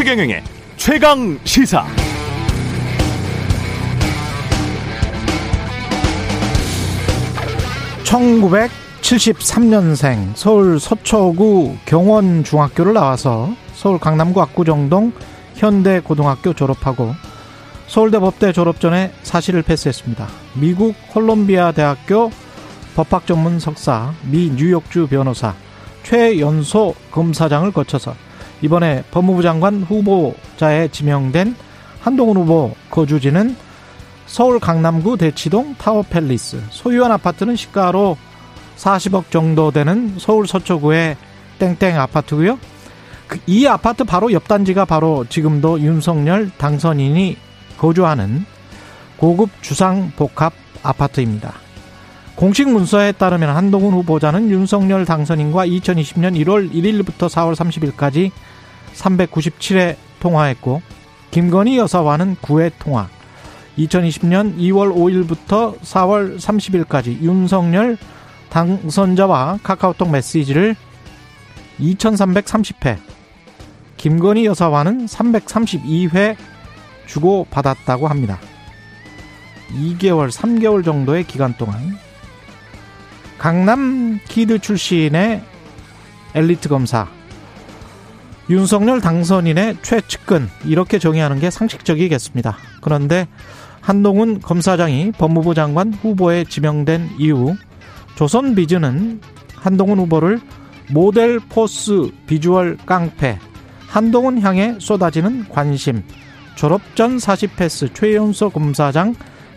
최경영의 최강 시사. (1973년생) 서울 서초구 경원중학교를 나와서 서울 강남구 압구정동 현대고등학교 졸업하고 서울대 법대 졸업 전에 사실을 패스했습니다. 미국 콜롬비아 대학교 법학 전문 석사, 미 뉴욕주 변호사, 최연소 검사장을 거쳐서 이번에 법무부 장관 후보자에 지명된 한동훈 후보 거주지는 서울 강남구 대치동 타워팰리스 소유한 아파트는 시가로 40억 정도 되는 서울 서초구의 땡땡 아파트고요. 그이 아파트 바로 옆 단지가 바로 지금도 윤석열 당선인이 거주하는 고급 주상 복합 아파트입니다. 공식 문서에 따르면 한동훈 후보자는 윤석열 당선인과 2020년 1월 1일부터 4월 30일까지 397회 통화했고 김건희 여사와는 9회 통화. 2020년 2월 5일부터 4월 30일까지 윤석열 당선자와 카카오톡 메시지를 2330회, 김건희 여사와는 332회 주고받았다고 합니다. 2개월, 3개월 정도의 기간 동안 강남 kid 출신의 엘리트 검사 윤석열 당선인의 최측근 이렇게 정의하는 게 상식적이겠습니다. 그런데 한동훈 검사장이 법무부 장관 후보에 지명된 이후 조선비즈는 한동훈 후보를 모델 force 비주얼 깡패 한동훈 향해 쏟아지는 관심 졸업 전 40패스 최연소 검사장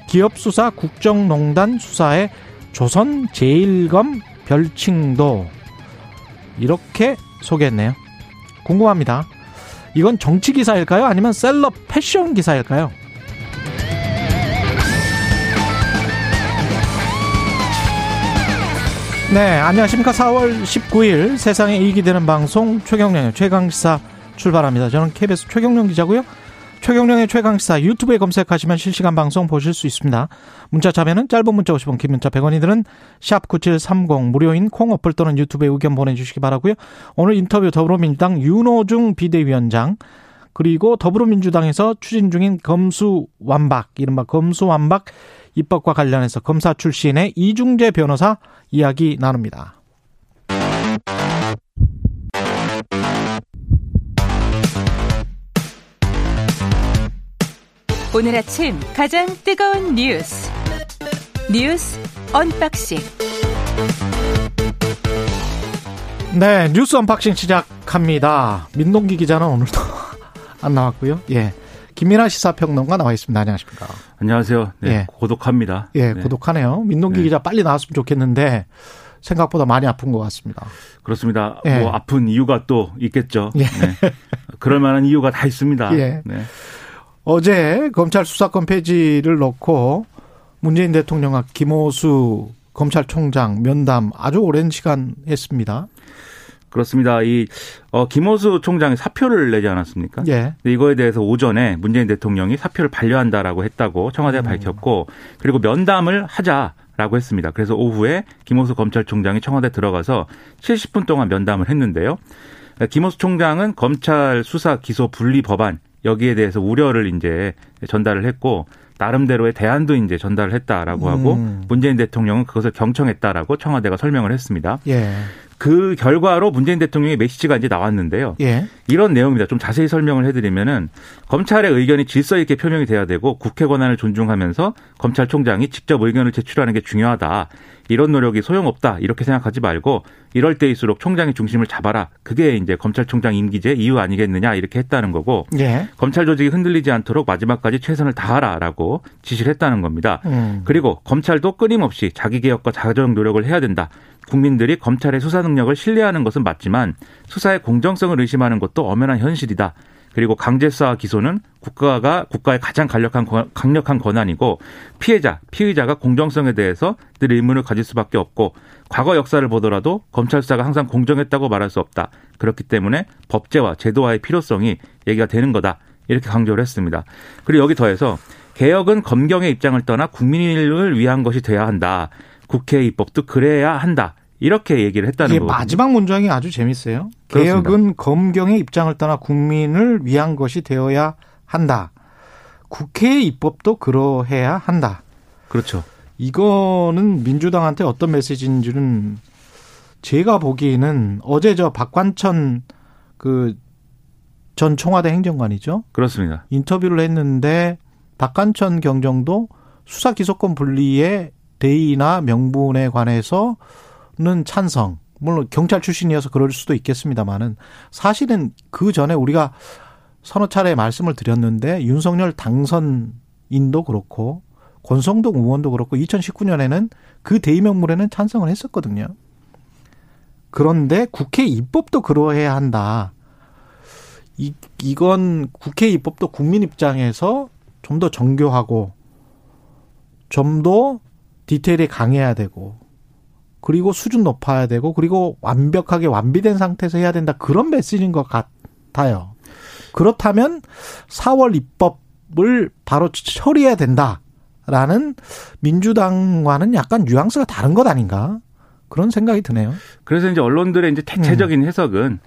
기업 수사 국정농단 수사에 조선 제일검 별칭도 이렇게 소개했네요. 궁금합니다. 이건 정치 기사일까요? 아니면 셀럽 패션 기사일까요? 네, 안녕하십니까. 4월 19일 세상에 이익이 되는 방송 최경령의 최강시사 출발합니다. 저는 KBS 최경령 기자고요. 최경령의 최강시사 유튜브에 검색하시면 실시간 방송 보실 수 있습니다. 문자 참여는 짧은 문자 50원, 긴 문자 100원이들은 샵9730 무료인 콩 어플 또는 유튜브에 의견 보내주시기 바라고요. 오늘 인터뷰 더불어민주당 윤호중 비대위원장 그리고 더불어민주당에서 추진 중인 검수완박 이른바 검수완박 입법과 관련해서 검사 출신의 이중재 변호사 이야기 나눕니다. 오늘 아침 가장 뜨거운 뉴스 뉴스 unboxing 네 뉴스 unboxing 시작합니다. 민동기 기자는 오늘도 안 나왔고요. 예. 김민아 시사평론가 나와 있습니다. 안녕하십니까? 안녕하세요. 네, 예. 고독합니다. 예, 네. 고독하네요. 민동기 네. 기자 빨리 나왔으면 좋겠는데 생각보다 많이 아픈 것 같습니다. 그렇습니다. 예. 뭐 아픈 이유가 또 있겠죠. 예. 네. 그럴 만한 이유가 다 있습니다. 예. 네. 어제 검찰 수사권 폐지를 놓고 문재인 대통령과 김호수 검찰총장 면담 아주 오랜 시간 했습니다. 그렇습니다. 이 어, 김호수 총장이 사표를 내지 않았습니까? 예. 이거에 대해서 오전에 문재인 대통령이 사표를 반려한다라고 했다고 청와대가 음. 밝혔고 그리고 면담을 하자 라고 했습니다. 그래서 오후에 김호수 검찰총장이 청와대 들어가서 70분 동안 면담을 했는데요. 김호수 총장은 검찰 수사 기소 분리 법안 여기에 대해서 우려를 이제 전달을 했고 나름대로의 대안도 이제 전달을 했다라고 하고 음. 문재인 대통령은 그것을 경청했다라고 청와대가 설명을 했습니다. 예. 그 결과로 문재인 대통령의 메시지가 이제 나왔는데요. 예. 이런 내용입니다. 좀 자세히 설명을 해드리면은 검찰의 의견이 질서 있게 표명이 돼야 되고 국회 권한을 존중하면서 검찰총장이 직접 의견을 제출하는 게 중요하다. 이런 노력이 소용없다. 이렇게 생각하지 말고 이럴 때일수록 총장의 중심을 잡아라. 그게 이제 검찰총장 임기제 이유 아니겠느냐 이렇게 했다는 거고 예. 검찰 조직이 흔들리지 않도록 마지막까지 최선을 다하라라고 지시를 했다는 겁니다. 음. 그리고 검찰도 끊임없이 자기 개혁과 자정 노력을 해야 된다. 국민들이 검찰의 수사 능력을 신뢰하는 것은 맞지만 수사의 공정성을 의심하는 것도 엄연한 현실이다. 그리고 강제 수사 기소는 국가가 국가의 가장 강력한 강력한 권한이고 피해자, 피의자가 공정성에 대해서 늘 의문을 가질 수밖에 없고 과거 역사를 보더라도 검찰 수사가 항상 공정했다고 말할 수 없다. 그렇기 때문에 법제와 제도화의 필요성이 얘기가 되는 거다. 이렇게 강조를 했습니다. 그리고 여기 더해서 개혁은 검경의 입장을 떠나 국민을 위한 것이 돼야 한다. 국회 입법도 그래야 한다. 이렇게 얘기를 했다는 거죠. 마지막 문장이 아주 재밌어요. 그렇습니다. 개혁은 검경의 입장을 떠나 국민을 위한 것이 되어야 한다. 국회의 입법도 그러해야 한다. 그렇죠. 이거는 민주당한테 어떤 메시지인지는 제가 보기에는 어제 저 박관천 그 전 청와대 행정관이죠. 그렇습니다. 인터뷰를 했는데 박관천 경정도 수사 기소권 분리의 대의나 명분에 관해서는 찬성. 물론 경찰 출신이어서 그럴 수도 있겠습니다만은 사실은 그 전에 우리가 서너 차례 말씀을 드렸는데 윤석열 당선인도 그렇고 권성동 의원도 그렇고 2019년에는 그 대의명물에는 찬성을 했었거든요. 그런데 국회 입법도 그러해야 한다. 이, 이건 국회 입법도 국민 입장에서 좀 더 정교하고 좀 더 디테일이 강해야 되고 그리고 수준 높아야 되고 그리고 완벽하게 완비된 상태에서 해야 된다. 그런 메시지인 것 같아요. 그렇다면 4월 입법을 바로 처리해야 된다라는 민주당과는 약간 뉘앙스가 다른 것 아닌가? 그런 생각이 드네요. 그래서 이제 언론들의 이제 대체적인 음. 해석은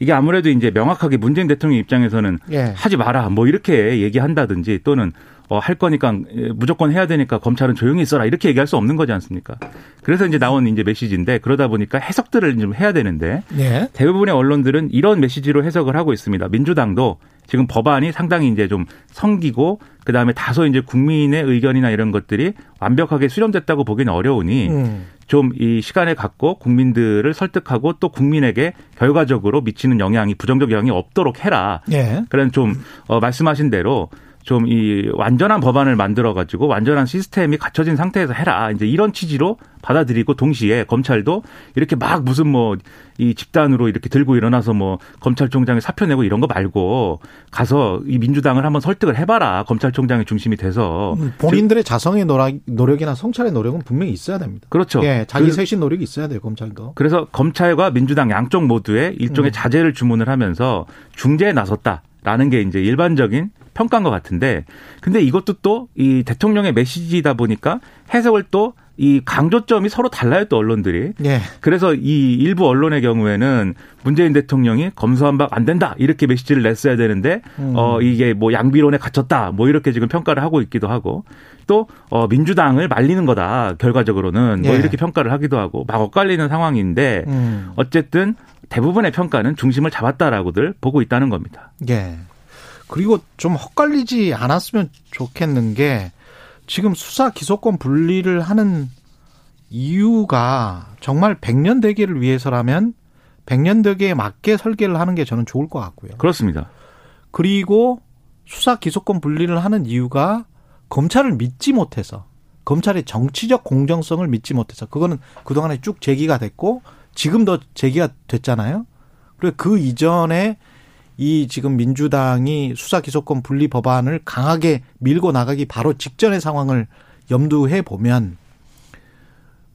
이게 아무래도 이제 명확하게 문재인 대통령 입장에서는 예. 하지 마라 뭐 이렇게 얘기한다든지 또는 어, 할 거니까 무조건 해야 되니까 검찰은 조용히 있어라 이렇게 얘기할 수 없는 거지 않습니까? 그래서 이제 나온 이제 메시지인데 그러다 보니까 해석들을 좀 해야 되는데 예. 대부분의 언론들은 이런 메시지로 해석을 하고 있습니다. 민주당도 지금 법안이 상당히 이제 좀 성기고 그 다음에 다소 이제 국민의 의견이나 이런 것들이 완벽하게 수렴됐다고 보기는 어려우니 음. 좀이 시간을 갖고 국민들을 설득하고 또 국민에게 결과적으로 미치는 영향이 부정적 영향이 없도록 해라. 예. 그런 좀 어, 말씀하신 대로 좀 이 완전한 법안을 만들어 가지고 완전한 시스템이 갖춰진 상태에서 해라. 이제 이런 취지로 받아들이고 동시에 검찰도 이렇게 막 무슨 뭐 이 집단으로 이렇게 들고 일어나서 뭐 검찰총장이 사표 내고 이런 거 말고 가서 이 민주당을 한번 설득을 해봐라. 검찰총장의 중심이 돼서 음, 본인들의 자성의 노력, 이나 성찰의 노력은 분명히 있어야 됩니다. 그렇죠. 예, 자기 그 쇄신 노력이 있어야 돼요 검찰도. 그래서 검찰과 민주당 양쪽 모두에 일종의 음. 자제를 주문을 하면서 중재에 나섰다 라는 게 이제 일반적인 평가한 것 같은데 근데 이것도 또 이 대통령의 메시지다 보니까 해석을 또이 강조점이 서로 달라요 또 언론들이. 예. 그래서 이 일부 언론의 경우에는 문재인 대통령이 검수한 바안 된다 이렇게 메시지를 냈어야 되는데 음. 어 이게 뭐 양비론에 갇혔다 뭐 이렇게 지금 평가를 하고 있기도 하고 또어 민주당을 말리는 거다 결과적으로는 뭐 예. 이렇게 평가를 하기도 하고 막 엇갈리는 상황인데 음. 어쨌든 대부분의 평가는 중심을 잡았다라고들 보고 있다는 겁니다. 예. 그리고 좀 헛갈리지 않았으면 좋겠는 게 지금 수사 기소권 분리를 하는 이유가 정말 백년 대계를 위해서라면 백년 대계에 맞게 설계를 하는 게 저는 좋을 것 같고요. 그렇습니다. 그리고 수사 기소권 분리를 하는 이유가 검찰을 믿지 못해서 검찰의 정치적 공정성을 믿지 못해서 그거는 그동안에 쭉 제기가 됐고 지금도 제기가 됐잖아요. 그리고 그 이전에 이 지금 민주당이 수사 기소권 분리 법안을 강하게 밀고 나가기 바로 직전의 상황을 염두해 보면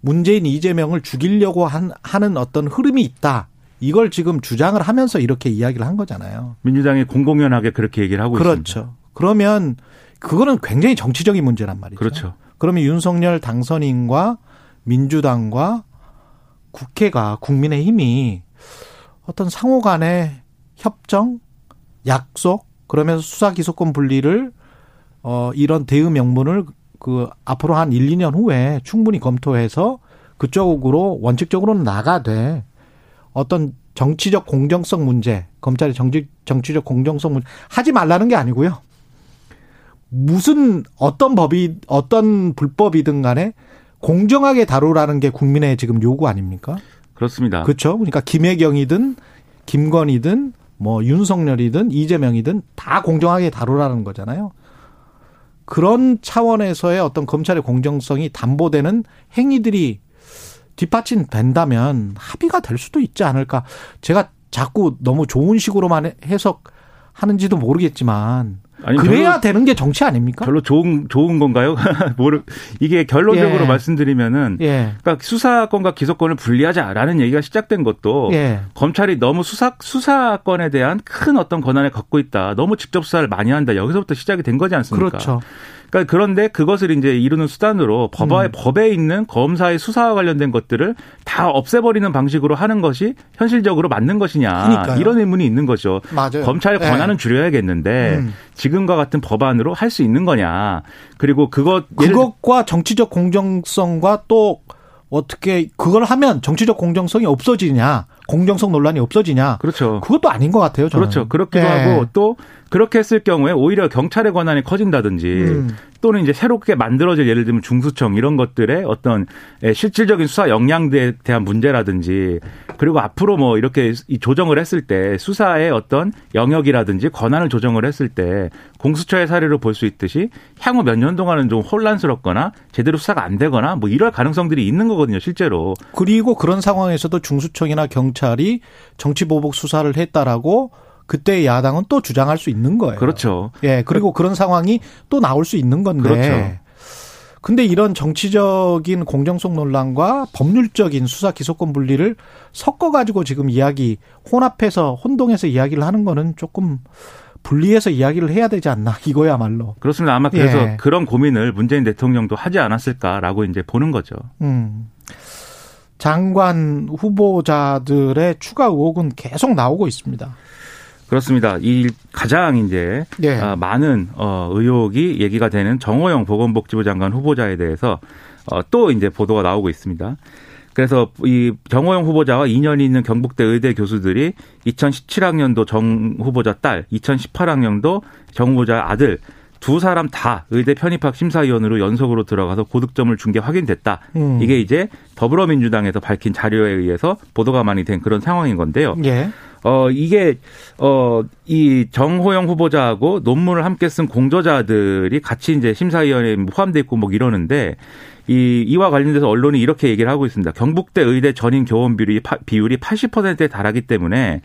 문재인 이재명을 죽이려고 한, 하는 어떤 흐름이 있다. 이걸 지금 주장을 하면서 이렇게 이야기를 한 거잖아요. 민주당이 공공연하게 그렇게 얘기를 하고 그렇죠. 있습니다. 그렇죠. 그러면 그거는 굉장히 정치적인 문제란 말이죠. 그렇죠. 그러면 윤석열 당선인과 민주당과 국회가 국민의힘이 어떤 상호 간에 협정, 약속, 그러면서 수사 기소권 분리를 어 이런 대응 명분을 그 앞으로 한 1, 2년 후에 충분히 검토해서 그쪽으로 원칙적으로는 나가되 어떤 정치적 공정성 문제, 검찰의 정치, 정치적 공정성 문제 하지 말라는 게 아니고요. 무슨 어떤 법이 어떤 불법이든 간에 공정하게 다루라는 게 국민의 지금 요구 아닙니까? 그렇습니다. 그렇죠. 그러니까 김혜경이든 김건희든 뭐 윤석열이든 이재명이든 다 공정하게 다루라는 거잖아요. 그런 차원에서의 어떤 검찰의 공정성이 담보되는 행위들이 뒷받침된다면 합의가 될 수도 있지 않을까. 제가 자꾸 너무 좋은 식으로만 해석하는지도 모르겠지만 아니, 그래야 되는 게 정치 아닙니까? 별로 좋은 좋은 건가요? 모르 이게 결론적으로 예. 말씀드리면은 예. 그러니까 수사권과 기소권을 분리하자라는 얘기가 시작된 것도 예. 검찰이 너무 수사 수사권에 대한 큰 어떤 권한을 갖고 있다. 너무 직접 수사를 많이 한다. 여기서부터 시작이 된 거지 않습니까? 그렇죠. 그러니까 그런데 그것을 이제 이루는 수단으로 법에 음. 법에 있는 검사의 수사와 관련된 것들을 다 없애버리는 방식으로 하는 것이 현실적으로 맞는 것이냐 그러니까요. 이런 의문이 있는 거죠. 맞아요. 검찰의 네. 권한은 네. 줄여야겠는데 음. 지금과 같은 법안으로 할 수 있는 거냐. 그리고 그것 그것과 정치적 공정성과 또 어떻게 그걸 하면 정치적 공정성이 없어지냐, 공정성 논란이 없어지냐. 그렇죠. 그것도 아닌 것 같아요. 저는. 그렇죠. 그렇기도 네. 하고 또 그렇게 했을 경우에 오히려 경찰의 권한이 커진다든지 음. 또는 이제 새롭게 만들어질 예를 들면 중수청 이런 것들의 어떤 예, 실질적인 수사 역량에 대한 문제라든지 그리고 앞으로 뭐 이렇게 조정을 했을 때 수사의 어떤 영역이라든지 권한을 조정을 했을 때 공수처의 사례로 볼 수 있듯이 향후 몇 년 동안은 좀 혼란스럽거나 제대로 수사가 안 되거나 뭐 이럴 가능성들이 있는 거거든요, 실제로. 그리고 그런 상황에서도 중수청이나 경찰이 정치보복 수사를 했다라고 그때 야당은 또 주장할 수 있는 거예요. 그렇죠. 예, 그리고 그런 상황이 또 나올 수 있는 건데. 그렇죠. 근데 이런 정치적인 공정성 논란과 법률적인 수사 기소권 분리를 섞어 가지고 지금 이야기 혼합해서 혼동해서 이야기를 하는 거는 조금 분리해서 이야기를 해야 되지 않나 이거야말로. 그렇습니다. 아마 그래서 예. 그런 고민을 문재인 대통령도 하지 않았을까라고 이제 보는 거죠. 음. 장관 후보자들의 추가 의혹은 계속 나오고 있습니다. 그렇습니다. 이 가장 이제 예. 아, 많은 어, 의혹이 얘기가 되는 정호영 보건복지부 장관 후보자에 대해서 어, 또 이제 보도가 나오고 있습니다. 그래서 이 정호영 후보자와 인연이 있는 경북대 의대 교수들이 2017학년도 정 후보자 딸, 2018학년도 정 후보자 아들 두 사람 다 의대 편입학 심사위원으로 연속으로 들어가서 고득점을 준 게 확인됐다. 음. 이게 이제 더불어민주당에서 밝힌 자료에 의해서 보도가 많이 된 그런 상황인 건데요. 예. 어, 이게, 어, 이 정호영 후보자하고 논문을 함께 쓴 공저자들이 같이 이제 심사위원회에 포함돼 있고 뭐 이러는데 이, 이와 관련돼서 언론이 이렇게 얘기를 하고 있습니다. 경북대 의대 전인 교원 비율이, 비율이 80%에 달하기 때문에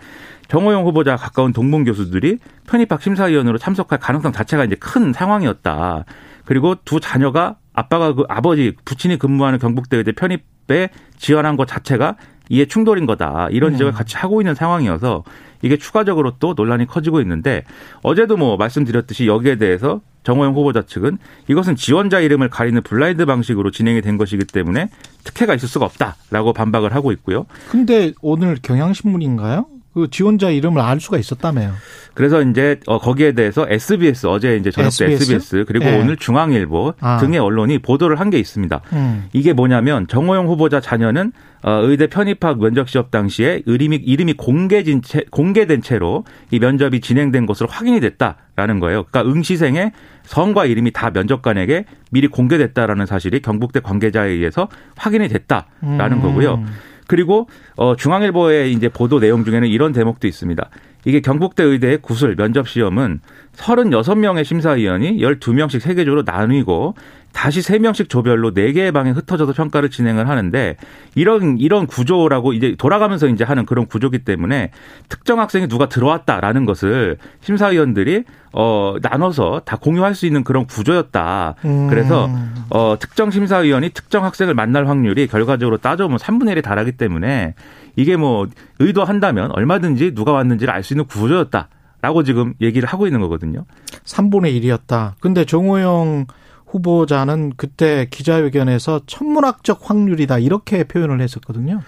정호영 후보자 가까운 동문 교수들이 편입학 심사위원으로 참석할 가능성 자체가 이제 큰 상황이었다. 그리고 두 자녀가 아빠가 그 아버지 부친이 근무하는 경북대 의대 편입에 지원한 것 자체가 이해 충돌인 거다. 이런 지적을 음. 같이 하고 있는 상황이어서 이게 추가적으로 또 논란이 커지고 있는데 어제도 뭐 말씀드렸듯이 여기에 대해서 정호영 후보자 측은 이것은 지원자 이름을 가리는 블라인드 방식으로 진행이 된 것이기 때문에 특혜가 있을 수가 없다라고 반박을 하고 있고요. 근데 오늘 경향신문인가요? 그 지원자 이름을 알 수가 있었다며요. 그래서 이제 어 거기에 대해서 SBS 어제 이제 저녁 때 SBS, SBS 그리고 네. 오늘 중앙일보 아. 등의 언론이 보도를 한 게 있습니다. 음. 이게 뭐냐면 정호영 후보자 자녀는 어 의대 편입학 면접 시험 당시에 이름이 이름이 공개진 채 공개된 채로 이 면접이 진행된 것으로 확인이 됐다라는 거예요. 그러니까 응시생의 성과 이름이 다 면접관에게 미리 공개됐다라는 사실이 경북대 관계자에 의해서 확인이 됐다라는 음. 거고요. 그리고 어 중앙일보의 이제 보도 내용 중에는 이런 대목도 있습니다. 이게 경북대 의대의 구술 면접 시험은 36명의 심사위원이 12명씩 세계적으로 나뉘고 다시 3명씩 조별로 4개의 방에 흩어져서 평가를 진행을 하는데 이런 이런 구조라고 이제 돌아가면서 이제 하는 그런 구조기 때문에 특정 학생이 누가 들어왔다라는 것을 심사위원들이 어 나눠서 다 공유할 수 있는 그런 구조였다. 음. 그래서 어 특정 심사위원이 특정 학생을 만날 확률이 결과적으로 따져보면 3분의 1에 달하기 때문에 이게 뭐 의도한다면 얼마든지 누가 왔는지를 알 수 있는 구조였다. 라고 지금 얘기를 하고 있는 거거든요. 3분의 1이었다. 근데 정호영 후보자는 그때 기자회견에서 천문학적 확률이다 이렇게 표현을 했었거든요.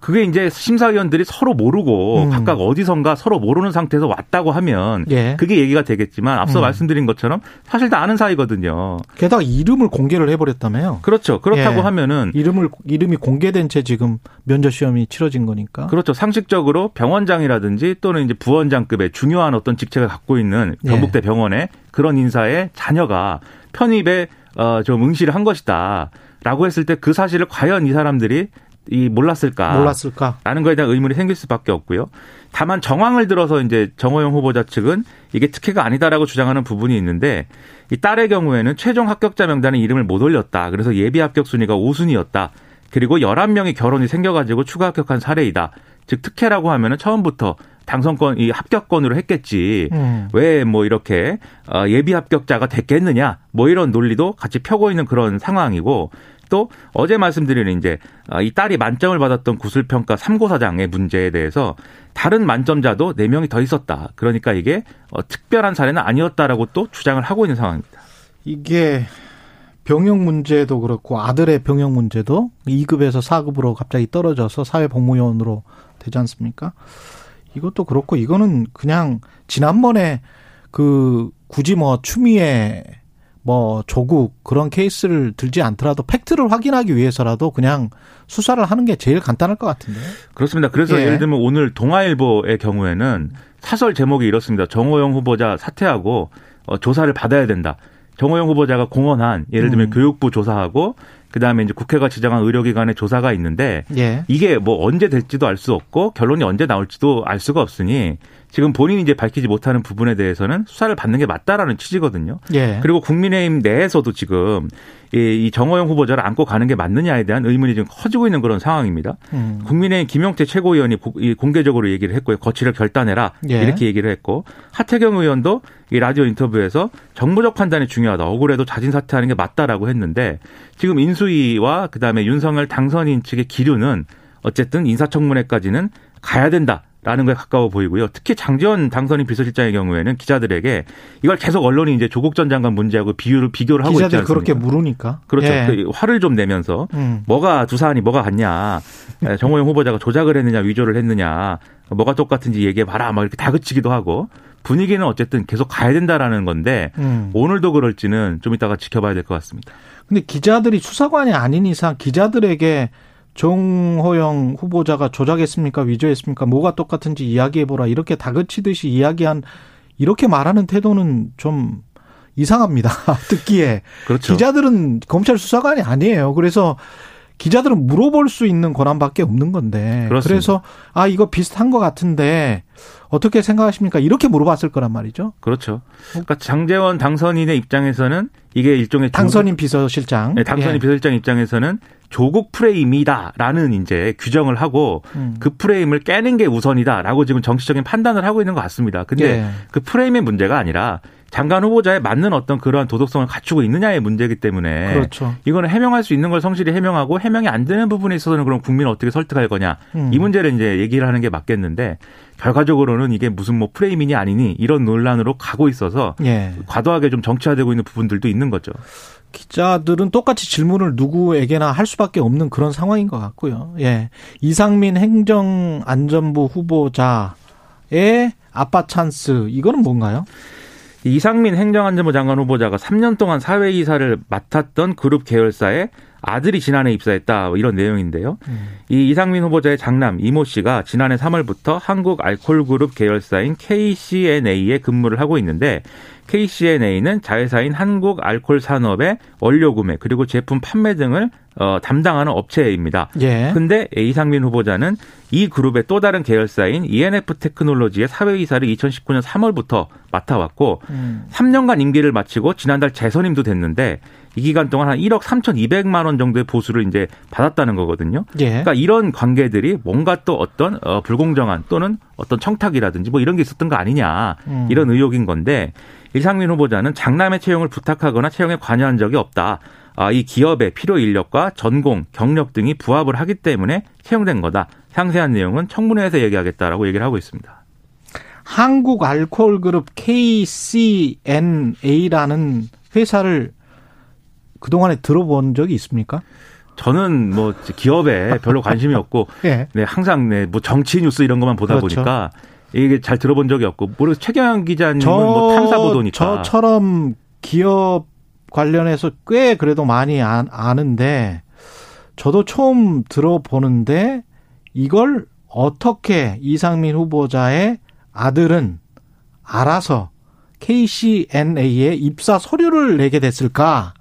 그게 이제 심사위원들이 서로 모르고 음. 각각 어디선가 서로 모르는 상태에서 왔다고 하면 예. 그게 얘기가 되겠지만 앞서 음. 말씀드린 것처럼 사실 다 아는 사이거든요. 게다가 이름을 공개를 해버렸다며요. 그렇죠. 그렇다고 예. 하면은 이름을 이름이 공개된 채 지금 면접 시험이 치러진 거니까. 그렇죠. 상식적으로 병원장이라든지 또는 이제 부원장급의 중요한 어떤 직책을 갖고 있는 경북대 예. 병원에 그런 인사의 자녀가 편입에 어, 좀 응시를 한 것이다. 라고 했을 때 그 사실을 과연 이 사람들이 이 몰랐을까? 몰랐을까? 라는 거에 대한 의문이 생길 수밖에 없고요. 다만 정황을 들어서 이제 정호영 후보자 측은 이게 특혜가 아니다라고 주장하는 부분이 있는데 이 딸의 경우에는 최종 합격자 명단에 이름을 못 올렸다. 그래서 예비 합격 순위가 5순위였다. 그리고 11명이 결혼이 생겨가지고 추가 합격한 사례이다. 즉 특혜라고 하면은 처음부터 당선권 이 합격권으로 했겠지 음. 왜뭐 이렇게 어, 예비 합격자가 됐겠느냐 뭐 이런 논리도 같이 펴고 있는 그런 상황이고 또 어제 말씀드린 이제 어, 이 딸이 만점을 받았던 구술평가 3고사장의 문제에 대해서 다른 만점자도 4명이 더 있었다. 그러니까 이게 어, 특별한 사례는 아니었다라고 또 주장을 하고 있는 상황입니다. 이게 병역 문제도 그렇고 아들의 병역 문제도 2급에서 4급으로 갑자기 떨어져서 사회복무요원으로 되지 않습니까? 이것도 그렇고 이거는 그냥 지난번에 그 굳이 뭐 추미애 뭐 조국 그런 케이스를 들지 않더라도 팩트를 확인하기 위해서라도 그냥 수사를 하는 게 제일 간단할 것 같은데. 그렇습니다. 그래서 예. 를 들면 오늘 동아일보의 경우에는 사설 제목이 이렇습니다. 정호영 후보자 사퇴하고 어, 조사를 받아야 된다. 정호영 후보자가 공언한 예를 들면 음. 교육부 조사하고 그다음에 이제 국회가 지정한 의료기관의 조사가 있는데 예. 이게 뭐 언제 될지도 알 수 없고 결론이 언제 나올지도 알 수가 없으니 지금 본인이 이제 밝히지 못하는 부분에 대해서는 수사를 받는 게 맞다라는 취지거든요. 예. 그리고 국민의힘 내에서도 지금 이 정호영 후보자를 안고 가는 게 맞느냐에 대한 의문이 지금 커지고 있는 그런 상황입니다. 음. 국민의힘 김용태 최고위원이 공개적으로 얘기를 했고요. 거취를 결단해라 예. 이렇게 얘기를 했고 하태경 의원도 이 라디오 인터뷰에서 정무적 판단이 중요하다. 억울해도 자진 사퇴하는 게 맞다라고 했는데 지금 인수 위와 그다음에 윤석열 당선인 측의 기류는 어쨌든 인사청문회까지는 가야 된다. 라는 거에 가까워 보이고요. 특히 장지원 당선인 비서실장의 경우에는 기자들에게 이걸 계속 언론이 이제 조국 전 장관 문제하고 비유를 비교를 하고 않습니까? 그렇게 물으니까. 그렇죠. 예. 그 화를 좀 내면서 음. 뭐가 두 사안이 뭐가 같냐. 예, 정호영 후보자가 조작을 했느냐 위조를 했느냐. 뭐가 똑같은지 얘기해 봐라. 막 이렇게 다그치기도 하고 분위기는 어쨌든 계속 가야 된다라는 건데 음. 오늘도 그럴지는 좀 이따가 지켜봐야 될 것 같습니다. 근데 기자들이 수사관이 아닌 이상 기자들에게 정호영 후보자가 조작했습니까? 위조했습니까? 뭐가 똑같은지 이야기해보라. 이렇게 다그치듯이 이야기한, 이렇게 말하는 태도는 좀 이상합니다. 듣기에. 그렇죠. 기자들은 검찰 수사관이 아니에요. 그래서 기자들은 물어볼 수 있는 권한밖에 없는 건데. 그렇습니다. 그래서 아 이거 비슷한 것 같은데 어떻게 생각하십니까? 이렇게 물어봤을 거란 말이죠. 그렇죠. 그러니까 장재원 당선인의 입장에서는 이게 일종의 당선인 비서실장, 네, 당선인 예. 비서실장 입장에서는 조국 프레임이다라는 이제 규정을 하고 음. 그 프레임을 깨는 게 우선이다라고 지금 정치적인 판단을 하고 있는 것 같습니다. 근데 예. 그 프레임의 문제가 아니라 장관 후보자에 맞는 어떤 그러한 도덕성을 갖추고 있느냐의 문제이기 때문에 그렇죠. 이거는 해명할 수 있는 걸 성실히 해명하고 해명이 안 되는 부분에 있어서는 그럼 국민을 어떻게 설득할 거냐 음. 이 문제를 이제 얘기를 하는 게 맞겠는데 결과적으로는 이게 무슨 뭐 프레임이니 아니니 이런 논란으로 가고 있어서 예. 과도하게 좀 정치화되고 있는 부분들도 있는 거죠. 기자들은 똑같이 질문을 누구에게나 할 수밖에 없는 그런 상황인 것 같고요. 예. 이상민 행정안전부 후보자의 아빠 찬스 이거는 뭔가요? 이상민 행정안전부 장관 후보자가 3년 동안 사회이사를 맡았던 그룹 계열사에 아들이 지난해 입사했다 뭐 이런 내용인데요. 음. 이 이상민 후보자의 장남 이모 씨가 지난해 3월부터 한국 알콜 그룹 계열사인 KCNA에 근무를 하고 있는데 KCNA는 자회사인 한국 알콜 산업의 원료 구매 그리고 제품 판매 등을 어, 담당하는 업체입니다. 예. 근데 이상민 후보자는 이 그룹의 또 다른 계열사인 ENF 테크놀로지의 사회이사를 2019년 3월부터 맡아왔고 음. 3년간 임기를 마치고 지난달 재선임도 됐는데 이 기간 동안 한 1억 3,200만 원 정도의 보수를 이제 받았다는 거거든요. 예. 그러니까 이런 관계들이 뭔가 또 어떤 어, 불공정한 또는 어떤 청탁이라든지 뭐 이런 게 있었던 거 아니냐 음. 이런 의혹인 건데 이상민 후보자는 장남의 채용을 부탁하거나 채용에 관여한 적이 없다. 아, 이 기업의 필요 인력과 전공, 경력 등이 부합을 하기 때문에 채용된 거다. 상세한 내용은 청문회에서 얘기하겠다라고 얘기를 하고 있습니다. 한국 알코올 그룹 KCNA라는 회사를 그동안에 들어본 적이 있습니까? 저는 뭐 기업에 별로 관심이 없고 예. 네, 항상 네, 뭐 정치 뉴스 이런 것만 보다 그렇죠. 보니까 이게 잘 들어본 적이 없고 모르 최경영 기자님은 뭐 탐사 보도니까 저처럼 기업 관련해서 꽤 그래도 많이 아, 아는데 저도 처음 들어보는데 이걸 어떻게 이상민 후보자의 아들은 알아서 KCNA에 입사 서류를 내게 됐을까?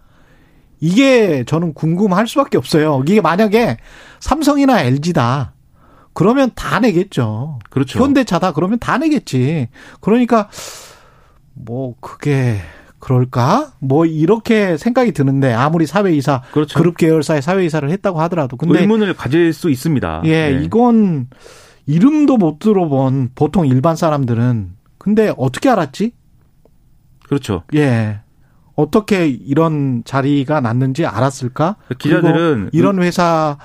이게 저는 궁금할 수밖에 없어요. 이게 만약에 삼성이나 LG다. 그러면 다 내겠죠. 그렇죠. 현대차다 그러면 다 내겠지. 그러니까 뭐 그게 그럴까? 뭐 이렇게 생각이 드는데 아무리 사회이사 그렇죠. 그룹 계열사의 사회이사를 했다고 하더라도 근데 의문을 가질 수 있습니다. 예, 네. 이건 이름도 못 들어본 보통 일반 사람들은 근데 어떻게 알았지? 그렇죠. 예. 어떻게 이런 자리가 났는지 알았을까? 기자들은 이런 회사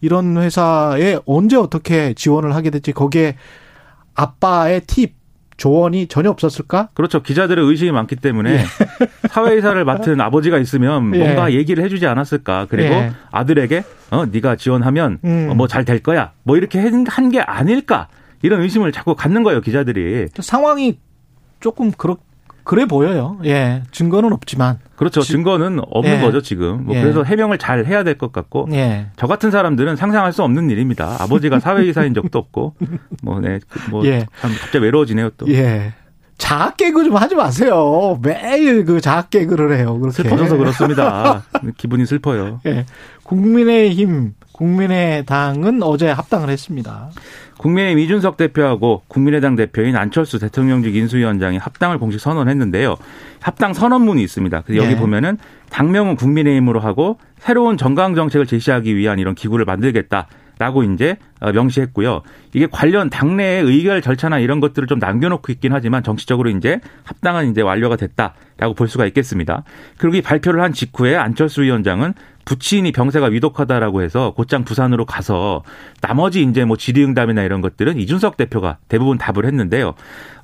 이런 회사에 언제 어떻게 지원을 하게 될지 거기에 아빠의 팁 조언이 전혀 없었을까? 그렇죠. 기자들의 의식이 많기 때문에 예. 사회이사를 맡은 아버지가 있으면 예. 뭔가 얘기를 해주지 않았을까. 그리고 예. 아들에게 어 네가 지원하면 음. 어, 뭐잘 될 거야. 뭐 이렇게 한 게 아닐까. 이런 의심을 자꾸 갖는 거예요 기자들이. 상황이 조금 그렇 그래 보여요. 예. 증거는 없지만. 그렇죠. 지, 증거는 없는 예. 거죠, 지금. 뭐 예. 그래서 해명을 잘 해야 될 것 같고. 예. 저 같은 사람들은 상상할 수 없는 일입니다. 아버지가 사회이사인 적도 없고. 뭐, 네. 그 뭐, 예. 참 갑자기 외로워지네요, 또. 예. 자학 개그 좀 하지 마세요. 매일 그 자학 개그를 해요. 그렇게. 슬퍼져서 그렇습니다. 기분이 슬퍼요. 예. 국민의힘, 국민의당은 어제 합당을 했습니다. 국민의힘 이준석 대표하고 국민의당 대표인 안철수 대통령직 인수위원장이 합당을 공식 선언했는데요. 합당 선언문이 있습니다. 여기 네. 보면은 당명은 국민의힘으로 하고 새로운 정강 정책을 제시하기 위한 이런 기구를 만들겠다. 라고 이제 어, 명시했고요. 이게 관련 당내의 의결 절차나 이런 것들을 좀 남겨놓고 있긴 하지만 정치적으로 이제 합당은 이제 완료가 됐다라고 볼 수가 있겠습니다. 그리고 이 발표를 한 직후에 안철수 위원장은 부친이 병세가 위독하다라고 해서 곧장 부산으로 가서 나머지 이제 뭐 질의응답이나 이런 것들은 이준석 대표가 대부분 답을 했는데요.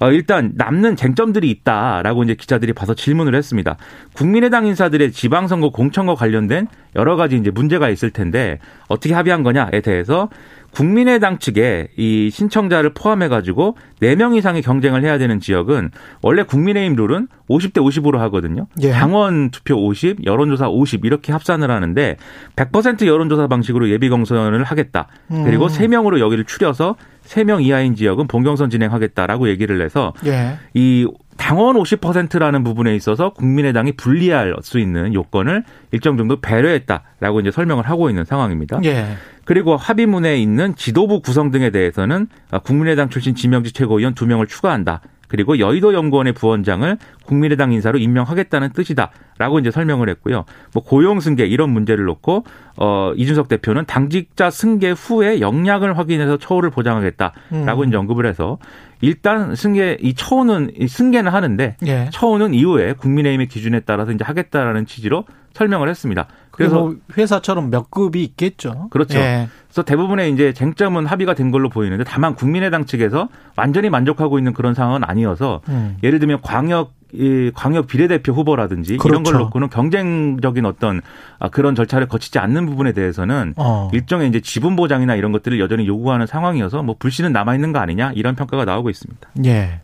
어, 일단 남는 쟁점들이 있다라고 이제 기자들이 봐서 질문을 했습니다. 국민의당 인사들의 지방선거 공천과 관련된 여러 가지 이제 문제가 있을 텐데 어떻게 합의한 거냐에 대해서 국민의당 측에 이 신청자를 포함해 가지고 4명 이상의 경쟁을 해야 되는 지역은 원래 국민의힘 룰은 50대 50으로 하거든요. 예. 당원 투표 50, 여론조사 50 이렇게 합산을 하는데 100% 여론조사 방식으로 예비 경선을 하겠다. 그리고 음. 3명으로 여기를 추려서 3명 이하인 지역은 본경선 진행하겠다라고 얘기를 해서 예. 이 당원 50%라는 부분에 있어서 국민의당이 불리할 수 있는 요건을 일정 정도 배려했다라고 이제 설명을 하고 있는 상황입니다. 예. 그리고 합의문에 있는 지도부 구성 등에 대해서는 국민의당 출신 지명직 최고위원 2명을 추가한다. 그리고 여의도 연구원의 부원장을 국민의당 인사로 임명하겠다는 뜻이다라고 이제 설명을 했고요. 뭐 고용 승계 이런 문제를 놓고 어 이준석 대표는 당직자 승계 후에 역량을 확인해서 처우를 보장하겠다라고 음. 이제 언급을 해서 일단 승계 이 처우는 승계는 하는데 예. 처우는 이후에 국민의힘의 기준에 따라서 이제 하겠다라는 취지로 설명을 했습니다. 그래서 뭐 회사처럼 몇 급이 있겠죠. 그렇죠. 예. 그래서 대부분의 이제 쟁점은 합의가 된 걸로 보이는데 다만 국민의당 측에서 완전히 만족하고 있는 그런 상황은 아니어서 음. 예를 들면 광역 이 광역 비례대표 후보라든지 그렇죠. 이런 걸. 놓고는 경쟁적인 어떤 아, 그런 절차를 거치지 않는 부분에 대해서는 어. 일종의 이제 지분 보장이나 이런 것들을 여전히 요구하는 상황이어서 뭐 불씨는 남아 있는 거 아니냐 이런 평가가 나오고 있습니다. 예.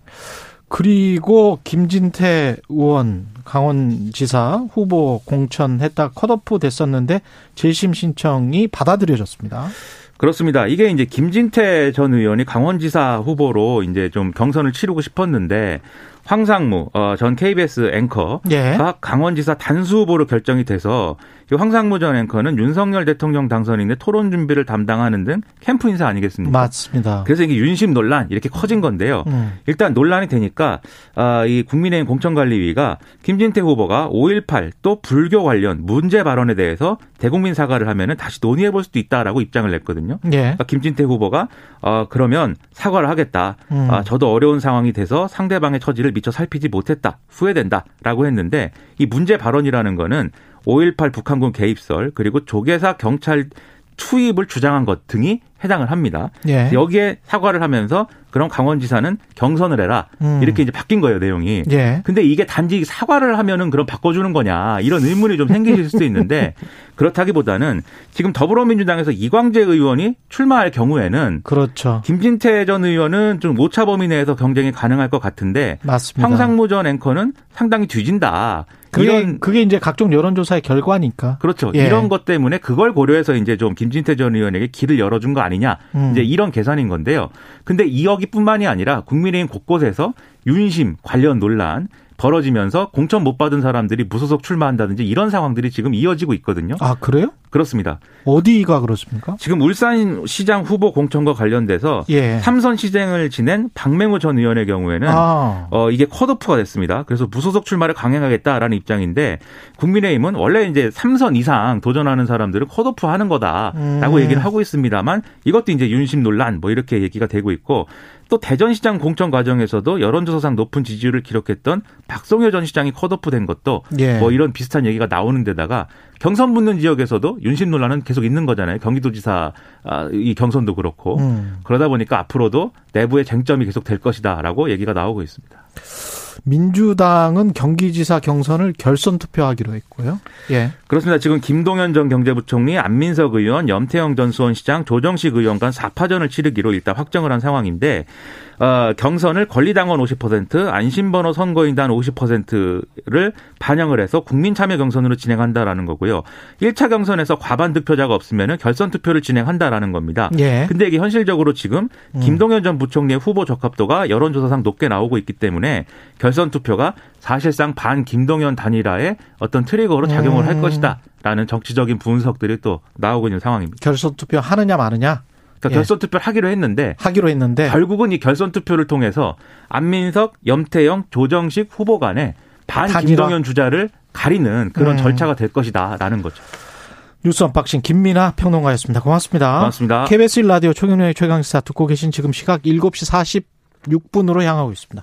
그리고 김진태 의원 강원지사 후보 공천했다 컷오프 됐었는데 재심 신청이 받아들여졌습니다. 그렇습니다. 이게 이제 김진태 전 의원이 강원지사 후보로 이제 좀 경선을 치르고 싶었는데 황상무 어, 전 KBS 앵커가 예. 강원지사 단수 후보로 결정이 돼서 이 황상무 전 앵커는 윤석열 대통령 당선인의 토론 준비를 담당하는 등 캠프 인사 아니겠습니까? 맞습니다. 그래서 이게 윤심 논란 이렇게 커진 건데요. 음. 일단 논란이 되니까 아, 이 국민의힘 공천관리위가 김진태 후보가 5.18 또 불교 관련 문제 발언에 대해서 대국민 사과를 하면은 다시 논의해 볼 수도 있다라고 입장을 냈거든요. 예. 그러니까 김진태 후보가 어, 그러면 사과를 하겠다. 음. 아, 저도 어려운 상황이 돼서 상대방의 처지를 미처 살피지 못했다. 후회된다 라고 했는데 이 문제 발언이라는 거는 5.18 북한군 개입설 그리고 조계사 경찰 투입을 주장한 것 등이 해당을 합니다. 예. 여기에 사과를 하면서 그럼 강원지사는 경선을 해라 음. 이렇게 이제 바뀐 거예요 내용이. 예. 근데 이게 단지 사과를 하면은 그럼 바꿔주는 거냐 이런 의문이 좀 생기실 수도 있는데 그렇다기보다는 지금 더불어민주당에서 이광재 의원이 출마할 경우에는 그렇죠. 김진태 전 의원은 좀 오차 범위 내에서 경쟁이 가능할 것 같은데 맞습니다. 황상무 전 앵커는 상당히 뒤진다. 그게, 이런 그게 이제 각종 여론조사의 결과니까. 그렇죠. 예. 이런 것 때문에 그걸 고려해서 이제 좀 김진태 전 의원에게 길을 열어준 거 아니냐. 음. 이제 이런 계산인 건데요. 근데 이 여기뿐만이 아니라 국민의힘 곳곳에서 윤심 관련 논란 벌어지면서 공천 못 받은 사람들이 무소속 출마한다든지 이런 상황들이 지금 이어지고 있거든요. 아, 그래요? 그렇습니다. 어디가 그렇습니까? 지금 울산시장 후보 공천과 관련돼서 예. 삼선 시장을 지낸 박맹우 전 의원의 경우에는 아. 어, 이게 컷오프가 됐습니다. 그래서 무소속 출마를 강행하겠다라는 입장인데 국민의힘은 원래 이제 삼선 이상 도전하는 사람들은 컷오프 하는 거다라고 음. 얘기를 하고 있습니다만 이것도 이제 윤심 논란 뭐 이렇게 얘기가 되고 있고 또 대전시장 공천 과정에서도 여론조사상 높은 지지율을 기록했던 박성효 전 시장이 컷오프된 것도 예. 뭐 이런 비슷한 얘기가 나오는 데다가 경선 붙는 지역에서도 윤심 논란은 계속 있는 거잖아요. 경기도지사 아, 이 경선도 그렇고 음. 그러다 보니까 앞으로도 내부의 쟁점이 계속 될 것이다라고 얘기가 나오고 있습니다. 민주당은 경기지사 경선을 결선 투표하기로 했고요. 예. 그렇습니다. 지금 김동연 전 경제부총리, 안민석 의원, 염태영 전 수원시장, 조정식 의원 간 4파전을 치르기로 일단 확정을 한 상황인데 어, 경선을 권리당원 50%, 안심번호 선거인단 50%를 반영을 해서 국민참여 경선으로 진행한다라는 거고요. 1차 경선에서 과반 득표자가 없으면 결선 투표를 진행한다라는 겁니다. 예. 근데 이게 현실적으로 지금 음. 김동연 전 부총리의 후보 적합도가 여론조사상 높게 나오고 있기 때문에 결선 투표가 사실상 반 김동연 단일화의 어떤 트리거로 작용을 할 음. 것이다라는 정치적인 분석들이 또 나오고 있는 상황입니다. 결선 투표 하느냐 마느냐 그러니까 예. 결선 투표를 하기로 했는데 하기로 했는데 결국은 이 결선 투표를 통해서 안민석, 염태영, 조정식 후보 간에 반 김동연 주자를 가리는 그런 음. 절차가 될 것이다라는 거죠. 뉴스 unboxing 김민아 평론가였습니다. 고맙습니다. 고맙습니다. KBS 1라디오 최경영의 최강시사 듣고 계신 지금 시각 7시 46분으로 향하고 있습니다.